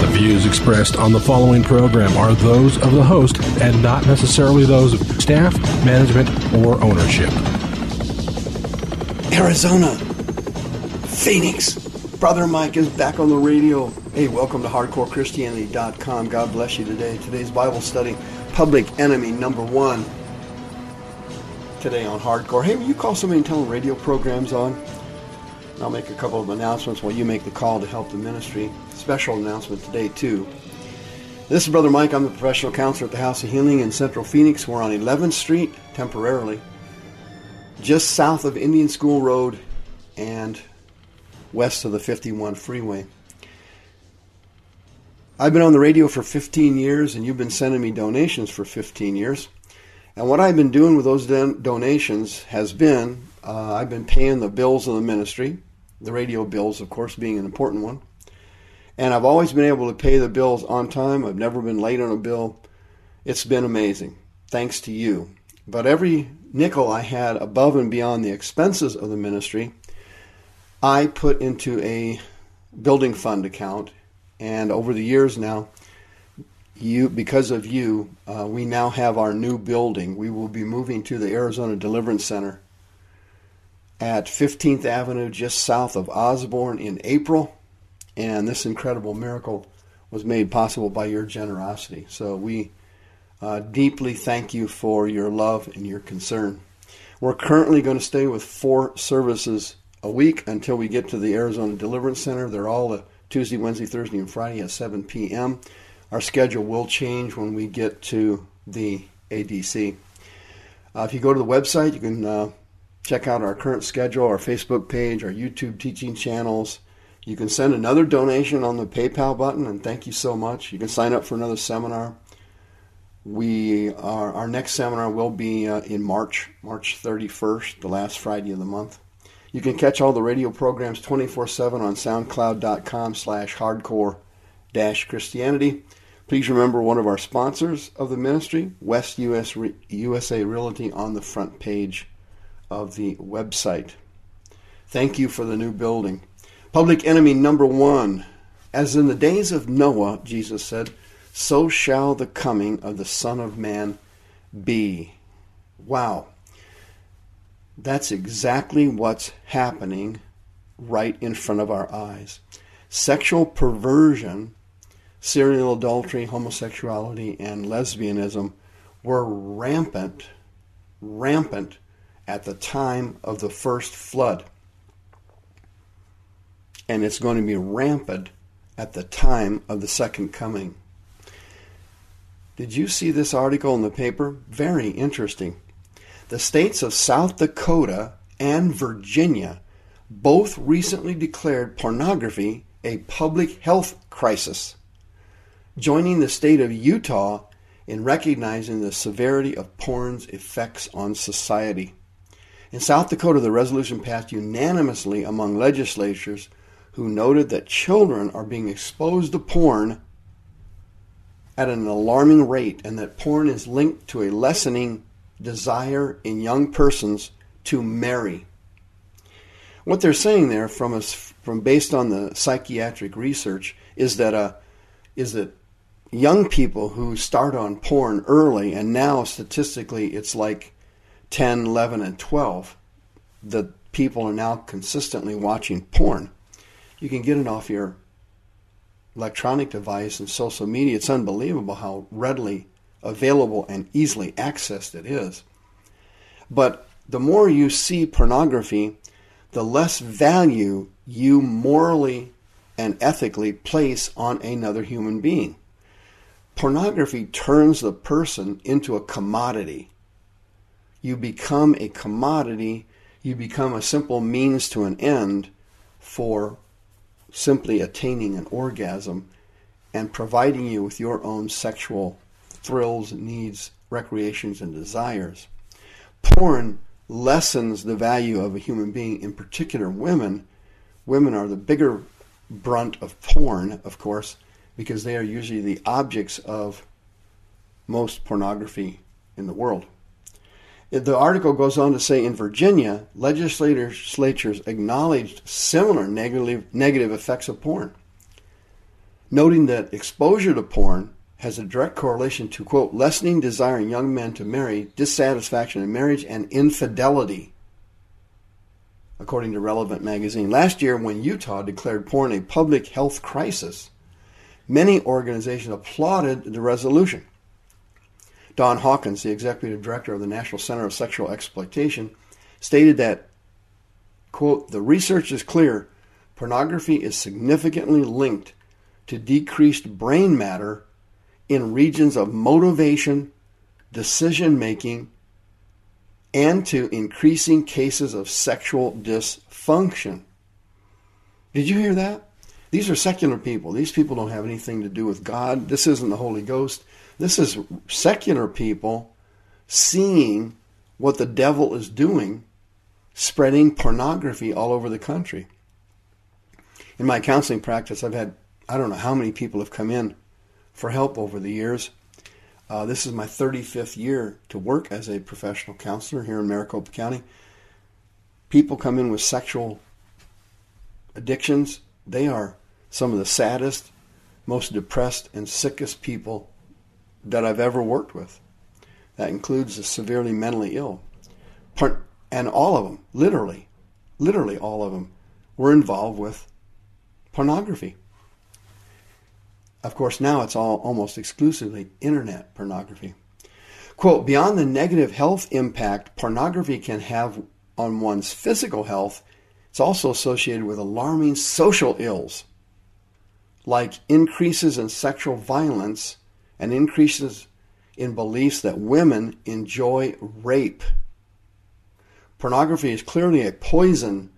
The views expressed on the following program are those of the host and not necessarily those of staff, management, or ownership. Arizona, Phoenix. Brother Mike is back on the radio. Hey, welcome to HardcoreChristianity.com. God bless you today. Today's Bible study, Public Enemy Number One. Today on Hardcore. Hey, will you call somebody and tell them radio programs on? I'll make a couple of announcements while you make the call to help the ministry. Special announcement today, too. This is Brother Mike. I'm the professional counselor at the House of Healing in Central Phoenix. We're on 11th Street, temporarily, just south of Indian School Road and west of the 51 freeway. I've been on the radio for 15 years, and you've been sending me donations for 15 years. And what I've been doing with those don- donations has been uh, I've been paying the bills of the ministry, the radio bills, of course, being an important one. And I've always been able to pay the bills on time. I've never been late on a bill. It's been amazing, thanks to you. But every nickel I had above and beyond the expenses of the ministry, I put into a building fund account. And over the years now, you because of you, uh, we now have our new building. We will be moving to the Arizona Deliverance Center at 15th Avenue, just south of Osborn, in April. And this incredible miracle was made possible by your generosity. So we uh, deeply thank you for your love and your concern. We're currently going to stay with four services a week until we get to the Arizona Deliverance Center. They're all a Tuesday, Wednesday, Thursday, and Friday at 7 p.m. Our schedule will change when we get to the ADC. Uh, if you go to the website, you can uh, check out our current schedule, our Facebook page, our YouTube teaching channels. You can send another donation on the PayPal button, and thank you so much. You can sign up for another seminar. We are, our next seminar will be uh, in March, March 31st, the last Friday of the month. You can catch all the radio programs 24-7 on soundcloud.com slash hardcore dash Christianity. Please remember one of our sponsors of the ministry, West US Re- USA Realty, on the front page of the website. Thank you for the new building. Public enemy number one. As in the days of Noah, Jesus said, so shall the coming of the Son of Man be. Wow. That's exactly what's happening right in front of our eyes. Sexual perversion, serial adultery, homosexuality, and lesbianism were rampant, rampant at the time of the first flood. And it's going to be rampant at the time of the second coming. Did you see this article in the paper? Very interesting. The states of South Dakota and Virginia both recently declared pornography a public health crisis, joining the state of Utah in recognizing the severity of porn's effects on society. In South Dakota, the resolution passed unanimously among legislatures who noted that children are being exposed to porn at an alarming rate and that porn is linked to a lessening desire in young persons to marry. What they're saying there, from us, from based on the psychiatric research, is that uh, is that young people who start on porn early, and now statistically it's like 10, 11, and 12, that people are now consistently watching porn. You can get it off your electronic device and social media. It's unbelievable how readily available and easily accessed it is. But the more you see pornography, the less value you morally and ethically place on another human being. Pornography turns the person into a commodity you become a commodity, you become a simple means to an end for simply attaining an orgasm and providing you with your own sexual thrills, needs, recreations, and desires. Porn lessens the value of a human being, in particular women. Women are the bigger brunt of porn, of course, because they are usually the objects of most pornography in the world. The article goes on to say in Virginia, legislatures acknowledged similar negative, negative effects of porn, noting that exposure to porn has a direct correlation to, quote, lessening desire in young men to marry, dissatisfaction in marriage, and infidelity, according to Relevant magazine. Last year, when Utah declared porn a public health crisis, many organizations applauded the resolution. Dawn Hawkins, the executive director of the National Center of Sexual Exploitation, stated that, quote, the research is clear pornography is significantly linked to decreased brain matter in regions of motivation, decision making, and to increasing cases of sexual dysfunction. Did you hear that? These are secular people. These people don't have anything to do with God. This isn't the Holy Ghost. This is secular people seeing what the devil is doing, spreading pornography all over the country. In my counseling practice, I've had, I don't know how many people have come in for help over the years. Uh, this is my 35th year to work as a professional counselor here in Maricopa County. People come in with sexual addictions. They are some of the saddest, most depressed, and sickest people that I've ever worked with. That includes the severely mentally ill. And all of them, literally, literally all of them, were involved with pornography. Of course, now it's all almost exclusively internet pornography. Quote, beyond the negative health impact pornography can have on one's physical health, it's also associated with alarming social ills like increases in sexual violence and increases in beliefs that women enjoy rape. Pornography is clearly a poison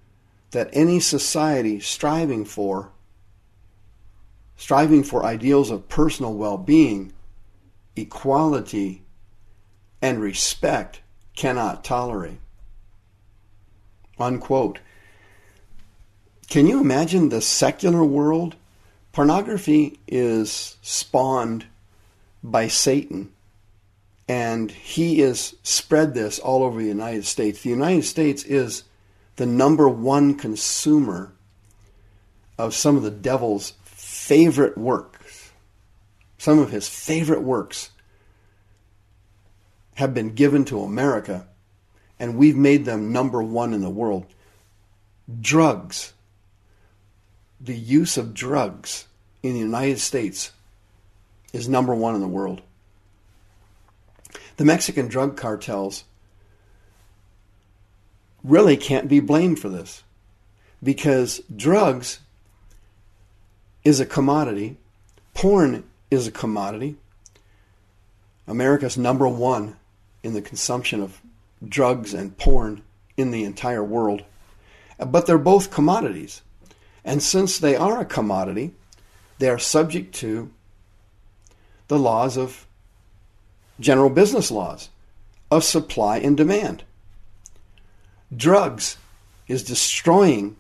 that any society striving for striving for ideals of personal well-being, equality, and respect cannot tolerate. Unquote. Can you imagine the secular world? Pornography is spawned by Satan. And he has spread this all over the United States. The United States is the number one consumer of some of the devil's favorite works. Some of his favorite works have been given to America, and we've made them number one in the world. Drugs, the use of drugs in the United States is number one in the world. The Mexican drug cartels really can't be blamed for this because drugs is a commodity, porn is a commodity. America's number one in the consumption of drugs and porn in the entire world. But they're both commodities. And since they are a commodity, they are subject to the laws of general business laws of supply and demand. Drugs is destroying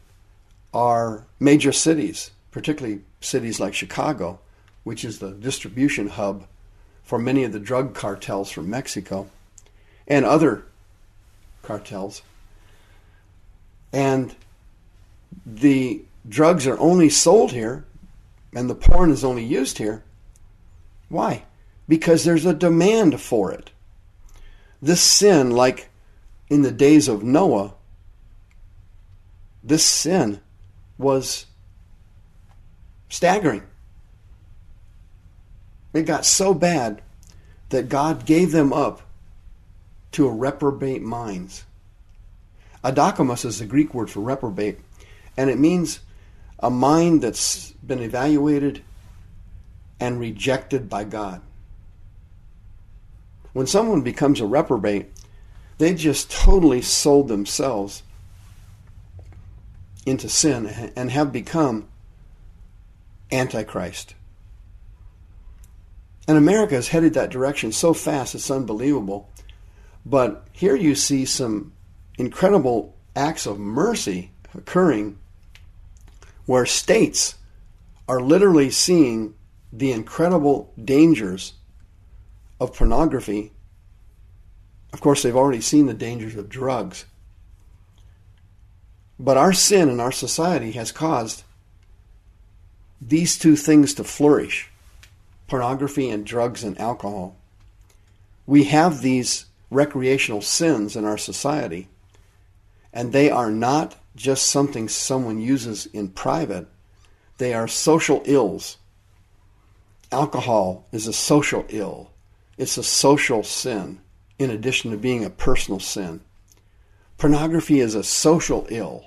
our major cities, particularly cities like Chicago, which is the distribution hub for many of the drug cartels from Mexico and other cartels. And the drugs are only sold here and the porn is only used here why? Because there's a demand for it. This sin, like in the days of Noah, this sin was staggering. It got so bad that God gave them up to a reprobate minds. Adokimos is the Greek word for reprobate, and it means a mind that's been evaluated and rejected by God. When someone becomes a reprobate, they just totally sold themselves into sin and have become Antichrist. And America has headed that direction so fast it's unbelievable. But here you see some incredible acts of mercy occurring where states are literally seeing the incredible dangers of pornography. Of course, they've already seen the dangers of drugs. But our sin in our society has caused these two things to flourish pornography and drugs and alcohol. We have these recreational sins in our society, and they are not just something someone uses in private, they are social ills. Alcohol is a social ill, it's a social sin, in addition to being a personal sin. Pornography is a social ill.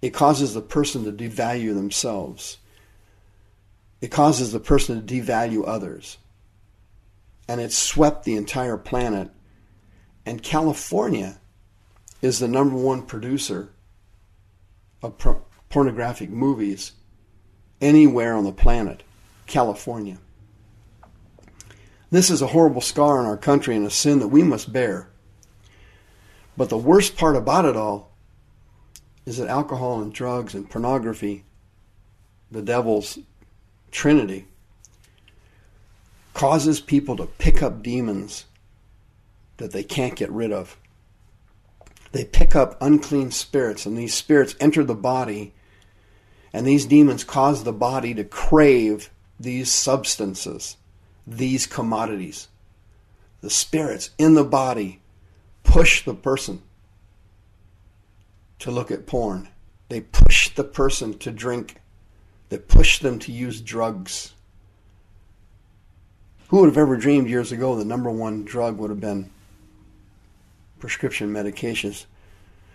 It causes the person to devalue themselves. It causes the person to devalue others. And it swept the entire planet. And California is the number one producer of por- pornographic movies anywhere on the planet. California. This is a horrible scar on our country and a sin that we must bear. But the worst part about it all is that alcohol and drugs and pornography, the devil's trinity, causes people to pick up demons that they can't get rid of. They pick up unclean spirits, and these spirits enter the body, and these demons cause the body to crave these substances, these commodities. The spirits in the body push the person to look at porn. They push the person to drink. They push them to use drugs. Who would have ever dreamed years ago the number one drug would have been prescription medications?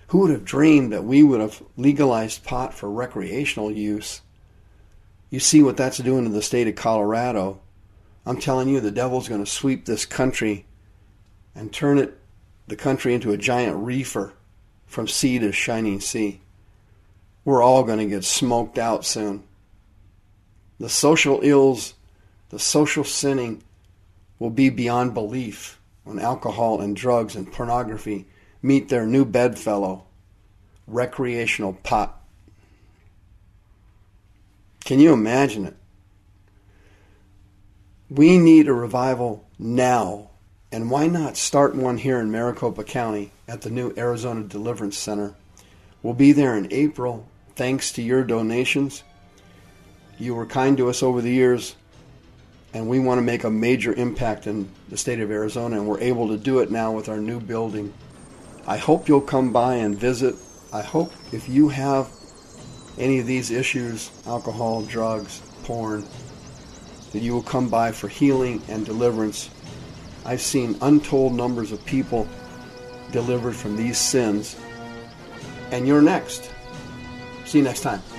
Who would have dreamed that we would have legalized pot for recreational use? You see what that's doing to the state of Colorado. I'm telling you, the devil's going to sweep this country and turn it, the country, into a giant reefer from sea to shining sea. We're all going to get smoked out soon. The social ills, the social sinning will be beyond belief when alcohol and drugs and pornography meet their new bedfellow, recreational pot. Can you imagine it? We need a revival now and why not start one here in Maricopa County at the new Arizona Deliverance Center? We'll be there in April thanks to your donations. You were kind to us over the years, and we want to make a major impact in the state of Arizona, and we're able to do it now with our new building. I hope you'll come by and visit. I hope if you have any of these issues alcohol, drugs, porn that you will come by for healing and deliverance I've seen untold numbers of people delivered from these sins. And you're next. See you next time.